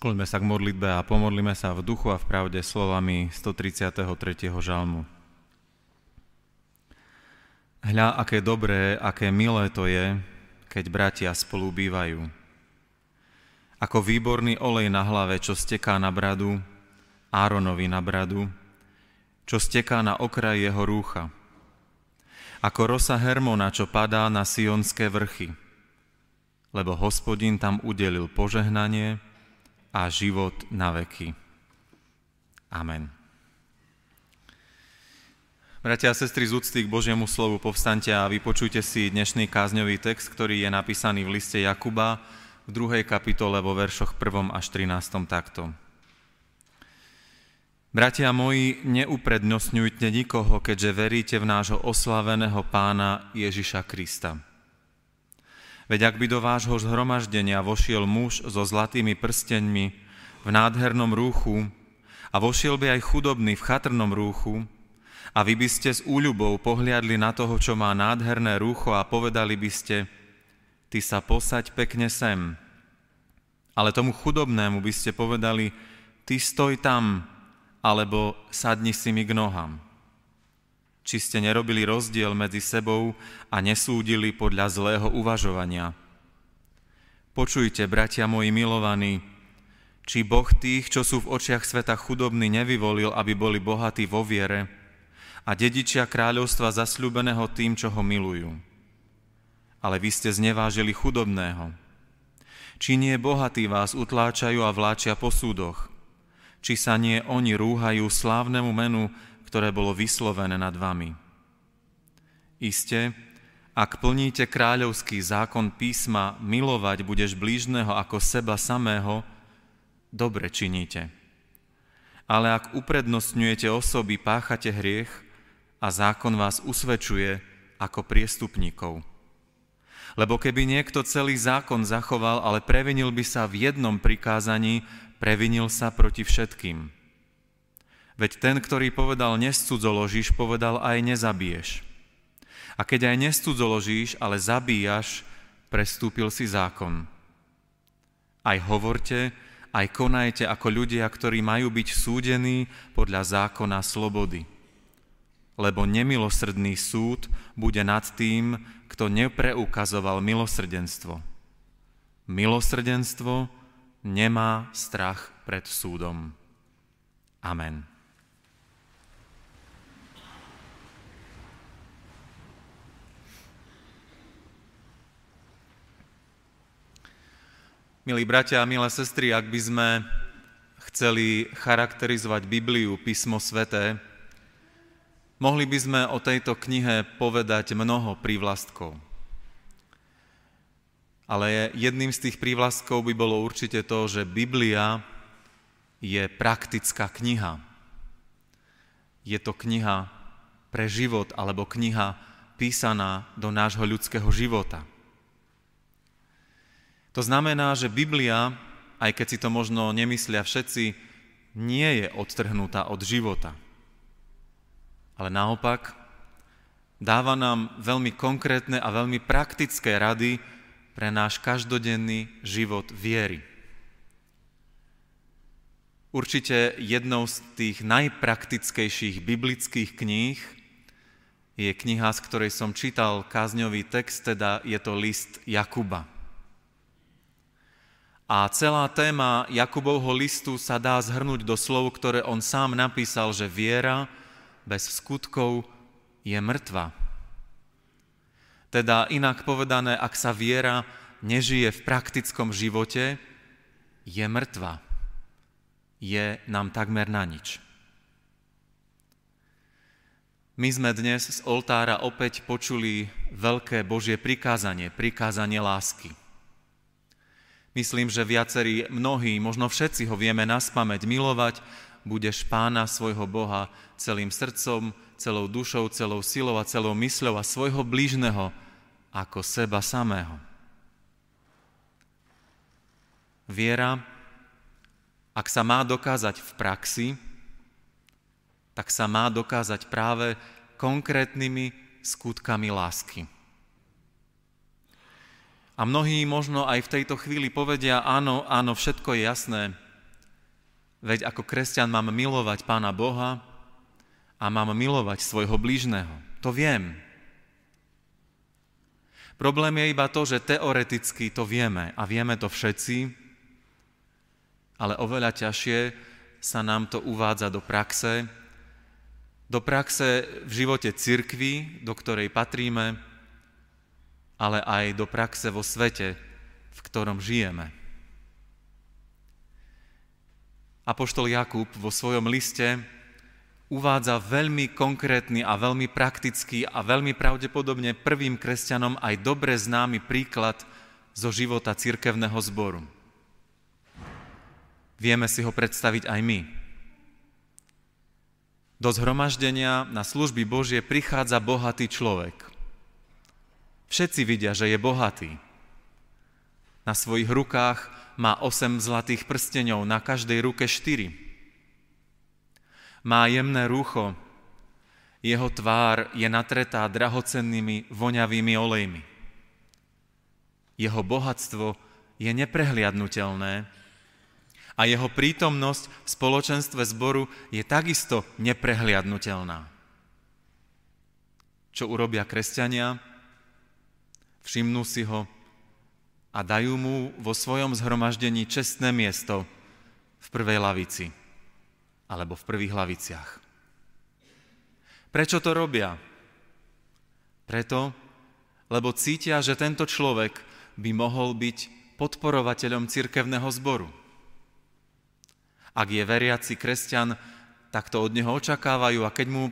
Skloňme sa k modlitbe a pomodlíme sa v duchu a v pravde slovami 133. žalmu. Hľa, aké dobré, aké milé to je, keď bratia spolu bývajú. Ako výborný olej na hlave, čo steká na bradu, Áronovi na bradu, čo steká na okraj jeho rúcha. Ako rosa Hermona, čo padá na sionské vrchy. Lebo hospodin tam udelil požehnanie, a život na veky. Amen. Bratia a sestry z úcty k Božiemu slovu, povstante a vypočujte si dnešný kázňový text, ktorý je napísaný v liste Jakuba v druhej kapitole vo veršoch 1. až 13. takto. Bratia moji, neuprednostňujte nikoho, keďže veríte v nášho oslaveného pána Ježiša Krista. Veď ak by do vášho zhromaždenia vošiel muž so zlatými prsteňmi v nádhernom rúchu a vošiel by aj chudobný v chatrnom rúchu a vy by ste s úľubou pohliadli na toho, čo má nádherné rúcho a povedali by ste, ty sa posaď pekne sem. Ale tomu chudobnému by ste povedali, ty stoj tam, alebo sadni si mi k nohám či ste nerobili rozdiel medzi sebou a nesúdili podľa zlého uvažovania. Počujte, bratia moji milovaní, či Boh tých, čo sú v očiach sveta chudobní, nevyvolil, aby boli bohatí vo viere a dedičia kráľovstva zasľúbeného tým, čo ho milujú. Ale vy ste znevážili chudobného. Či nie bohatí vás utláčajú a vláčia po súdoch? Či sa nie oni rúhajú slávnemu menu ktoré bolo vyslovené nad vami. Iste, ak plníte kráľovský zákon písma milovať budeš blížneho ako seba samého, dobre činíte. Ale ak uprednostňujete osoby, páchate hriech a zákon vás usvedčuje ako priestupníkov. Lebo keby niekto celý zákon zachoval, ale previnil by sa v jednom prikázaní, previnil sa proti všetkým. Veď ten, ktorý povedal nescudzoložíš, povedal aj nezabiješ. A keď aj nescudzoložíš, ale zabíjaš, prestúpil si zákon. Aj hovorte, aj konajte ako ľudia, ktorí majú byť súdení podľa zákona slobody. Lebo nemilosrdný súd bude nad tým, kto nepreukazoval milosrdenstvo. Milosrdenstvo nemá strach pred súdom. Amen. Milí bratia a milé sestry, ak by sme chceli charakterizovať Bibliu, písmo sveté, mohli by sme o tejto knihe povedať mnoho prívlastkov. Ale jedným z tých prívlastkov by bolo určite to, že Biblia je praktická kniha. Je to kniha pre život alebo kniha písaná do nášho ľudského života. To znamená, že Biblia, aj keď si to možno nemyslia všetci, nie je odtrhnutá od života. Ale naopak, dáva nám veľmi konkrétne a veľmi praktické rady pre náš každodenný život viery. Určite jednou z tých najpraktickejších biblických kníh je kniha, z ktorej som čítal kázňový text, teda je to list Jakuba. A celá téma Jakubovho listu sa dá zhrnúť do slov, ktoré on sám napísal, že viera bez skutkov je mŕtva. Teda inak povedané, ak sa viera nežije v praktickom živote, je mŕtva. Je nám takmer na nič. My sme dnes z oltára opäť počuli veľké Božie prikázanie, prikázanie lásky. Myslím, že viacerí, mnohí, možno všetci ho vieme naspameť, milovať, budeš pána svojho Boha celým srdcom, celou dušou, celou silou a celou mysľou a svojho blížneho ako seba samého. Viera, ak sa má dokázať v praxi, tak sa má dokázať práve konkrétnymi skutkami lásky. A mnohí možno aj v tejto chvíli povedia, áno, áno, všetko je jasné, Veď ako kresťan mám milovať Pána Boha a mám milovať svojho blížneho. To viem. Problém je iba to, že teoreticky to vieme a vieme to všetci, ale oveľa ťažšie sa nám to uvádza do praxe, do praxe v živote cirkvy, do ktorej patríme, ale aj do praxe vo svete, v ktorom žijeme. Apoštol Jakub vo svojom liste uvádza veľmi konkrétny a veľmi praktický a veľmi pravdepodobne prvým kresťanom aj dobre známy príklad zo života cirkevného zboru. Vieme si ho predstaviť aj my. Do zhromaždenia na služby Božie prichádza bohatý človek. Všetci vidia, že je bohatý. Na svojich rukách má 8 zlatých prstenov, na každej ruke 4. Má jemné rúcho, jeho tvár je natretá drahocennými voňavými olejmi. Jeho bohatstvo je neprehliadnutelné a jeho prítomnosť v spoločenstve zboru je takisto neprehliadnutelná. Čo urobia kresťania? Všimnú si ho, a dajú mu vo svojom zhromaždení čestné miesto v prvej lavici alebo v prvých laviciach. Prečo to robia? Preto, lebo cítia, že tento človek by mohol byť podporovateľom cirkevného zboru. Ak je veriaci kresťan, tak to od neho očakávajú a keď mu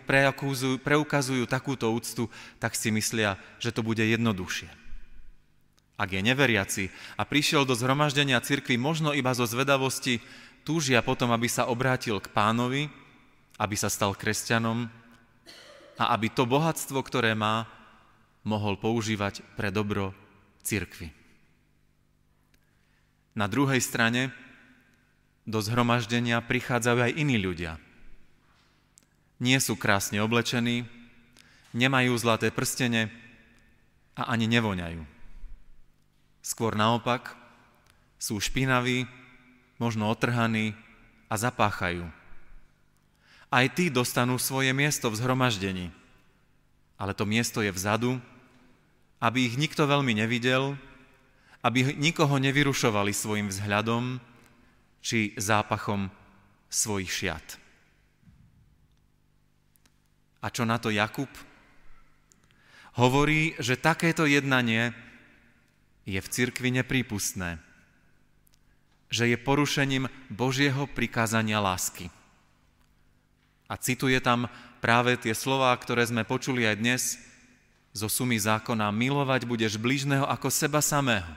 preukazujú takúto úctu, tak si myslia, že to bude jednoduchšie ak je neveriaci a prišiel do zhromaždenia cirkvi možno iba zo zvedavosti, túžia potom, aby sa obrátil k pánovi, aby sa stal kresťanom a aby to bohatstvo, ktoré má, mohol používať pre dobro cirkvi. Na druhej strane do zhromaždenia prichádzajú aj iní ľudia. Nie sú krásne oblečení, nemajú zlaté prstene a ani nevoňajú. Skôr naopak, sú špinaví, možno otrhaní a zapáchajú. Aj tí dostanú svoje miesto v zhromaždení, ale to miesto je vzadu, aby ich nikto veľmi nevidel, aby nikoho nevyrušovali svojim vzhľadom či zápachom svojich šiat. A čo na to Jakub? Hovorí, že takéto jednanie je v cirkvi neprípustné, že je porušením Božieho prikázania lásky. A cituje tam práve tie slová, ktoré sme počuli aj dnes zo sumy zákona, milovať budeš blížneho ako seba samého.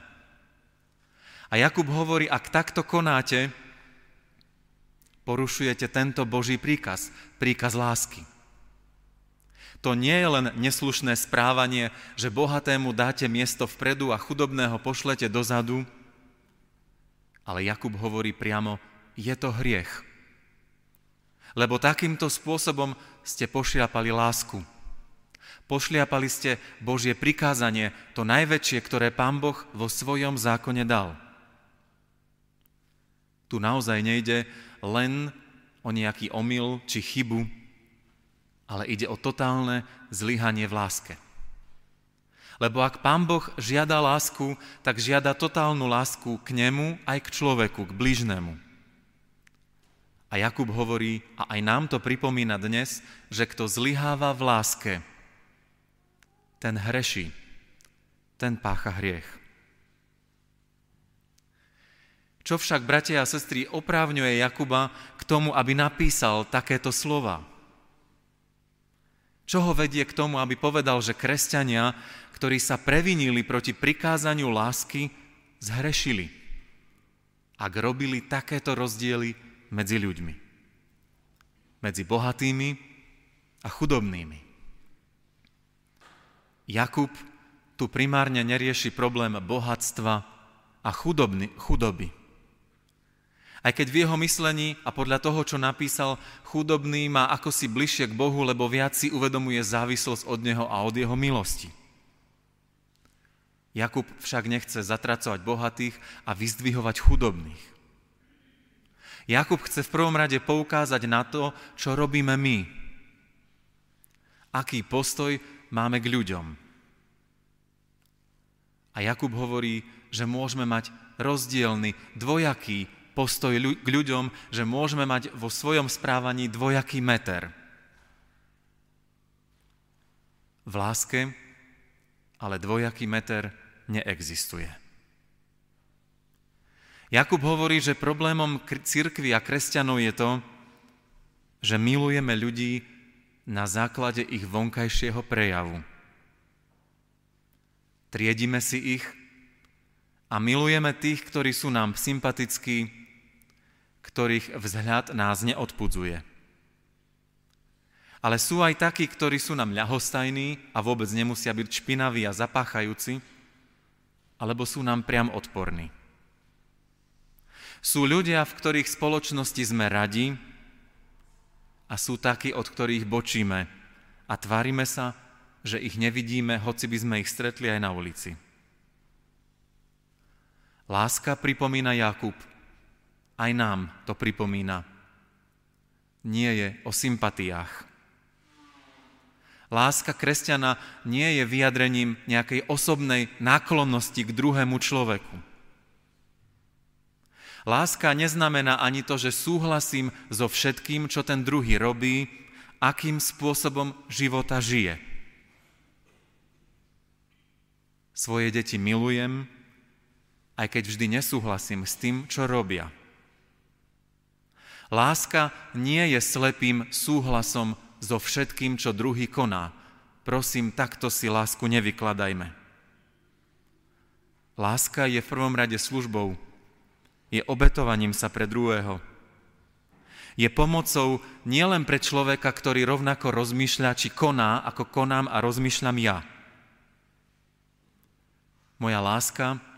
A Jakub hovorí, ak takto konáte, porušujete tento Boží príkaz, príkaz lásky. To nie je len neslušné správanie, že bohatému dáte miesto vpredu a chudobného pošlete dozadu, ale Jakub hovorí priamo, je to hriech. Lebo takýmto spôsobom ste pošliapali lásku. Pošliapali ste Božie prikázanie, to najväčšie, ktoré Pán Boh vo svojom zákone dal. Tu naozaj nejde len o nejaký omyl či chybu, ale ide o totálne zlyhanie v láske. Lebo ak Pán Boh žiada lásku, tak žiada totálnu lásku k nemu aj k človeku, k blížnemu. A Jakub hovorí, a aj nám to pripomína dnes, že kto zlyháva v láske, ten hreší, ten pácha hriech. Čo však, bratia a sestry, oprávňuje Jakuba k tomu, aby napísal takéto slova? Čo ho vedie k tomu, aby povedal, že kresťania, ktorí sa previnili proti prikázaniu lásky, zhrešili, ak robili takéto rozdiely medzi ľuďmi. Medzi bohatými a chudobnými. Jakub tu primárne nerieši problém bohatstva a chudobny, chudoby aj keď v jeho myslení a podľa toho, čo napísal, chudobný má ako si bližšie k Bohu, lebo viac si uvedomuje závislosť od Neho a od Jeho milosti. Jakub však nechce zatracovať bohatých a vyzdvihovať chudobných. Jakub chce v prvom rade poukázať na to, čo robíme my. Aký postoj máme k ľuďom. A Jakub hovorí, že môžeme mať rozdielny, dvojaký postoj k ľuďom, že môžeme mať vo svojom správaní dvojaký meter. V láske ale dvojaký meter neexistuje. Jakub hovorí, že problémom cirkvi a kresťanov je to, že milujeme ľudí na základe ich vonkajšieho prejavu. Triedime si ich a milujeme tých, ktorí sú nám sympatickí, ktorých vzhľad nás neodpudzuje. Ale sú aj takí, ktorí sú nám ľahostajní a vôbec nemusia byť špinaví a zapáchajúci, alebo sú nám priam odporní. Sú ľudia, v ktorých spoločnosti sme radi a sú takí, od ktorých bočíme a tvárime sa, že ich nevidíme, hoci by sme ich stretli aj na ulici. Láska pripomína Jakub, aj nám to pripomína. Nie je o sympatiách. Láska kresťana nie je vyjadrením nejakej osobnej náklonnosti k druhému človeku. Láska neznamená ani to, že súhlasím so všetkým, čo ten druhý robí, akým spôsobom života žije. Svoje deti milujem, aj keď vždy nesúhlasím s tým, čo robia. Láska nie je slepým súhlasom so všetkým, čo druhý koná. Prosím, takto si lásku nevykladajme. Láska je v prvom rade službou, je obetovaním sa pre druhého. Je pomocou nielen pre človeka, ktorý rovnako rozmýšľa, či koná, ako konám a rozmýšľam ja. Moja láska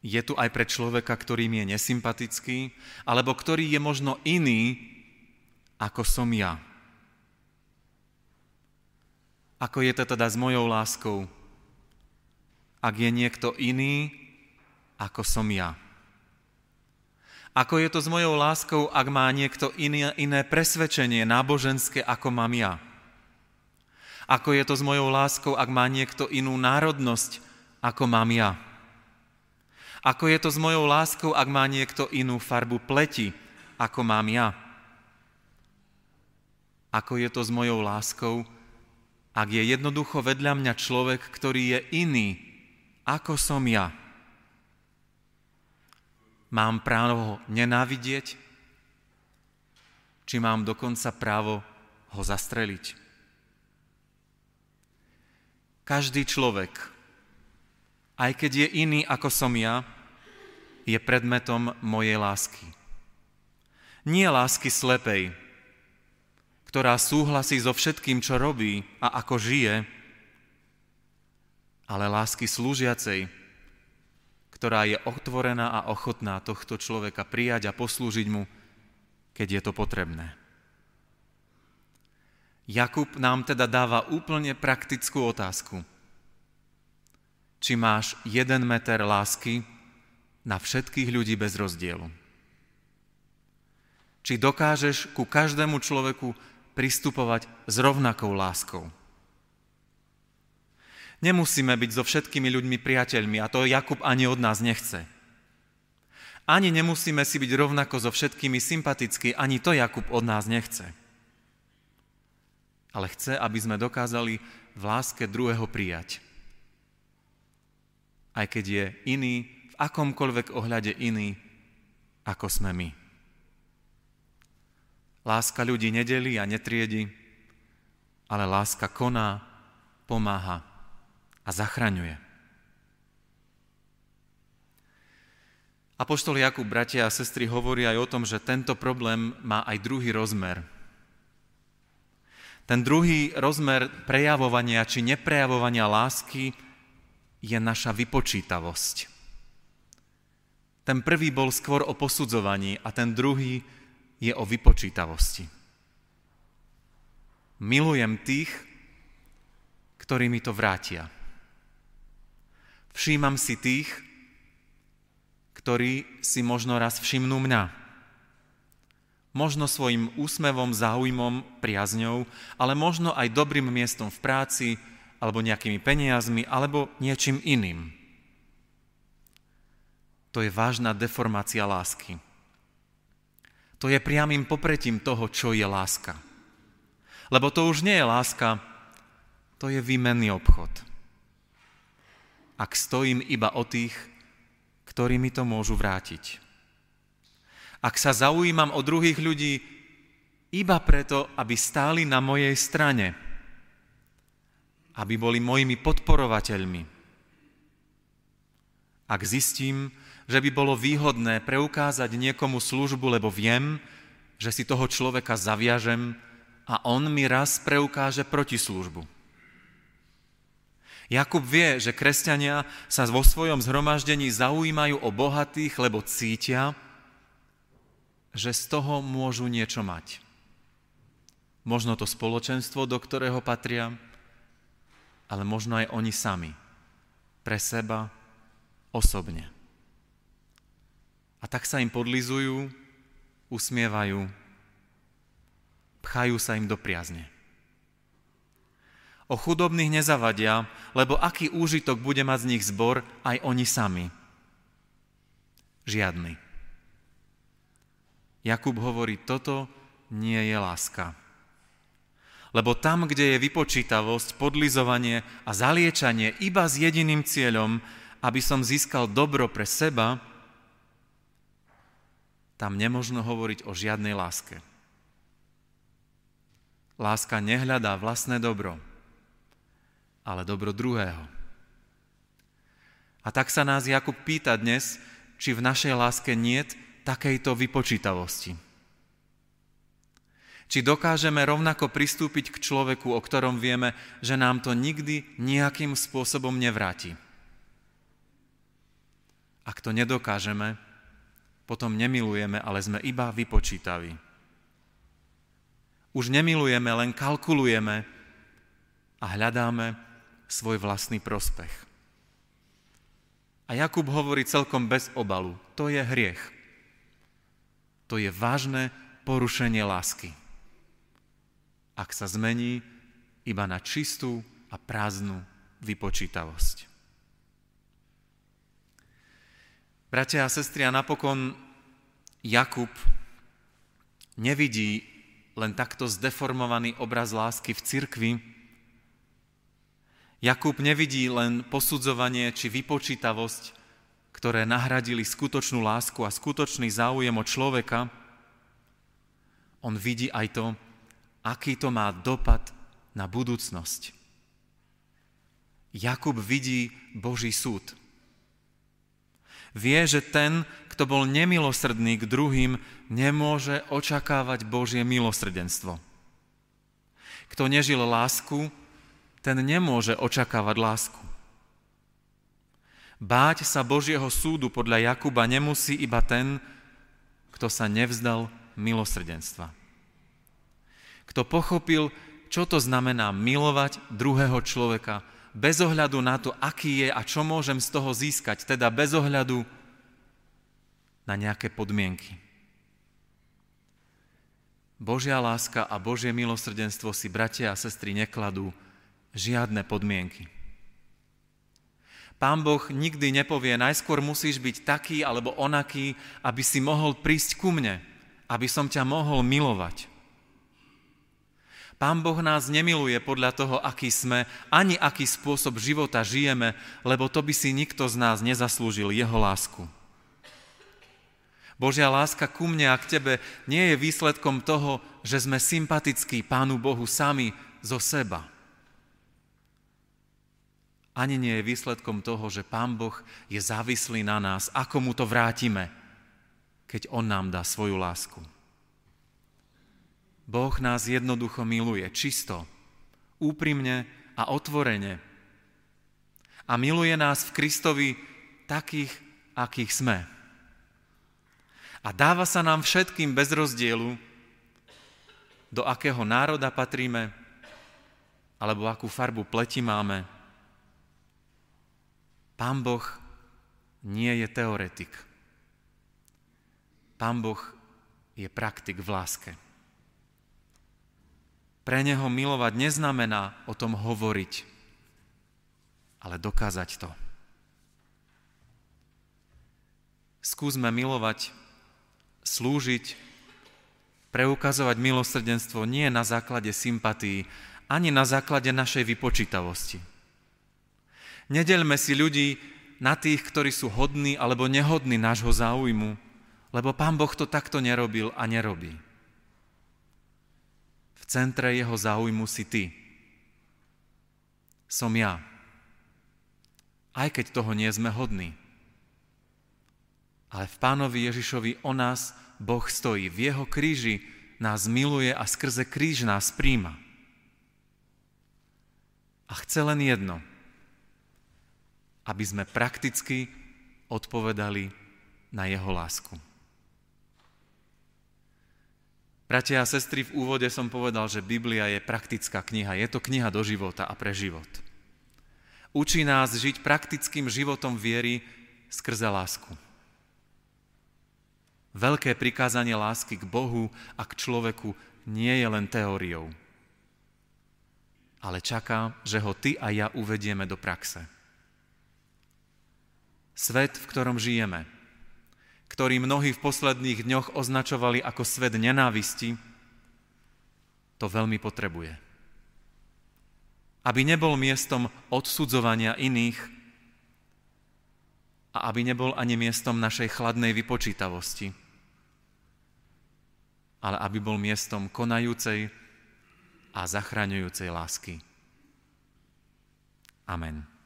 je tu aj pre človeka, ktorý mi je nesympatický, alebo ktorý je možno iný, ako som ja. Ako je to teda s mojou láskou? Ak je niekto iný, ako som ja. Ako je to s mojou láskou, ak má niekto iné, iné presvedčenie náboženské, ako mám ja? Ako je to s mojou láskou, ak má niekto inú národnosť, ako mám ja? Ako je to s mojou láskou, ak má niekto inú farbu pleti, ako mám ja? Ako je to s mojou láskou, ak je jednoducho vedľa mňa človek, ktorý je iný, ako som ja? Mám právo ho nenávidieť? Či mám dokonca právo ho zastreliť? Každý človek, aj keď je iný ako som ja, je predmetom mojej lásky. Nie lásky slepej, ktorá súhlasí so všetkým, čo robí a ako žije, ale lásky slúžiacej, ktorá je otvorená a ochotná tohto človeka prijať a poslúžiť mu, keď je to potrebné. Jakub nám teda dáva úplne praktickú otázku. Či máš jeden meter lásky na všetkých ľudí bez rozdielu? Či dokážeš ku každému človeku pristupovať s rovnakou láskou? Nemusíme byť so všetkými ľuďmi priateľmi a to Jakub ani od nás nechce. Ani nemusíme si byť rovnako so všetkými sympatickí, ani to Jakub od nás nechce. Ale chce, aby sme dokázali v láske druhého prijať. Aj keď je iný, v akomkoľvek ohľade iný, ako sme my. Láska ľudí nedelí a netriedi, ale láska koná, pomáha a zachraňuje. Apoštol Jakub, bratia a sestry, hovorí aj o tom, že tento problém má aj druhý rozmer. Ten druhý rozmer prejavovania či neprejavovania lásky je naša vypočítavosť. Ten prvý bol skôr o posudzovaní a ten druhý je o vypočítavosti. Milujem tých, ktorí mi to vrátia. Všímam si tých, ktorí si možno raz všimnú mňa. Možno svojim úsmevom, záujmom, priazňou, ale možno aj dobrým miestom v práci, alebo nejakými peniazmi, alebo niečím iným. To je vážna deformácia lásky. To je priamým popretím toho, čo je láska. Lebo to už nie je láska, to je výmenný obchod. Ak stojím iba o tých, ktorí mi to môžu vrátiť. Ak sa zaujímam o druhých ľudí iba preto, aby stáli na mojej strane, aby boli mojimi podporovateľmi. Ak zistím, že by bolo výhodné preukázať niekomu službu, lebo viem, že si toho človeka zaviažem a on mi raz preukáže protislužbu. Jakub vie, že kresťania sa vo svojom zhromaždení zaujímajú o bohatých, lebo cítia, že z toho môžu niečo mať. Možno to spoločenstvo, do ktorého patria, ale možno aj oni sami, pre seba, osobne. A tak sa im podlizujú, usmievajú, pchajú sa im do priazne. O chudobných nezavadia, lebo aký úžitok bude mať z nich zbor aj oni sami? Žiadny. Jakub hovorí, toto nie je láska. Lebo tam, kde je vypočítavosť, podlizovanie a zaliečanie iba s jediným cieľom, aby som získal dobro pre seba, tam nemožno hovoriť o žiadnej láske. Láska nehľadá vlastné dobro ale dobro druhého. A tak sa nás Jakub pýta dnes, či v našej láske niet takejto vypočítavosti. Či dokážeme rovnako pristúpiť k človeku, o ktorom vieme, že nám to nikdy nejakým spôsobom nevráti. Ak to nedokážeme, potom nemilujeme, ale sme iba vypočítaví. Už nemilujeme, len kalkulujeme a hľadáme svoj vlastný prospech. A Jakub hovorí celkom bez obalu, to je hriech. To je vážne porušenie lásky. Ak sa zmení iba na čistú a prázdnu vypočítavosť. Bratia a sestri, a napokon Jakub nevidí len takto zdeformovaný obraz lásky v cirkvi, Jakub nevidí len posudzovanie či vypočítavosť, ktoré nahradili skutočnú lásku a skutočný záujem o človeka. On vidí aj to, aký to má dopad na budúcnosť. Jakub vidí Boží súd. Vie, že ten, kto bol nemilosrdný k druhým, nemôže očakávať Božie milosrdenstvo. Kto nežil lásku, ten nemôže očakávať lásku. Báť sa Božieho súdu podľa Jakuba nemusí iba ten, kto sa nevzdal milosrdenstva. Kto pochopil, čo to znamená milovať druhého človeka bez ohľadu na to, aký je a čo môžem z toho získať, teda bez ohľadu na nejaké podmienky. Božia láska a Božie milosrdenstvo si bratia a sestry nekladú žiadne podmienky. Pán Boh nikdy nepovie, najskôr musíš byť taký alebo onaký, aby si mohol prísť ku mne, aby som ťa mohol milovať. Pán Boh nás nemiluje podľa toho, aký sme, ani aký spôsob života žijeme, lebo to by si nikto z nás nezaslúžil jeho lásku. Božia láska ku mne a k tebe nie je výsledkom toho, že sme sympatickí Pánu Bohu sami zo seba ani nie je výsledkom toho, že Pán Boh je závislý na nás, ako mu to vrátime, keď On nám dá svoju lásku. Boh nás jednoducho miluje, čisto, úprimne a otvorene. A miluje nás v Kristovi takých, akých sme. A dáva sa nám všetkým bez rozdielu, do akého národa patríme, alebo akú farbu pleti máme, Pán Boh nie je teoretik. Pán Boh je praktik v láske. Pre neho milovať neznamená o tom hovoriť, ale dokázať to. Skúsme milovať, slúžiť, preukazovať milosrdenstvo nie na základe sympatí, ani na základe našej vypočítavosti. Nedelme si ľudí na tých, ktorí sú hodní alebo nehodní nášho záujmu, lebo Pán Boh to takto nerobil a nerobí. Centre jeho záujmu si ty. Som ja. Aj keď toho nie sme hodní. Ale v pánovi Ježišovi o nás Boh stojí. V jeho kríži nás miluje a skrze kríž nás príjma. A chce len jedno. Aby sme prakticky odpovedali na jeho lásku. Bratia a sestry, v úvode som povedal, že Biblia je praktická kniha. Je to kniha do života a pre život. Učí nás žiť praktickým životom viery skrze lásku. Veľké prikázanie lásky k Bohu a k človeku nie je len teóriou, ale čaká, že ho ty a ja uvedieme do praxe. Svet, v ktorom žijeme, ktorý mnohí v posledných dňoch označovali ako svet nenávisti, to veľmi potrebuje. Aby nebol miestom odsudzovania iných a aby nebol ani miestom našej chladnej vypočítavosti, ale aby bol miestom konajúcej a zachraňujúcej lásky. Amen.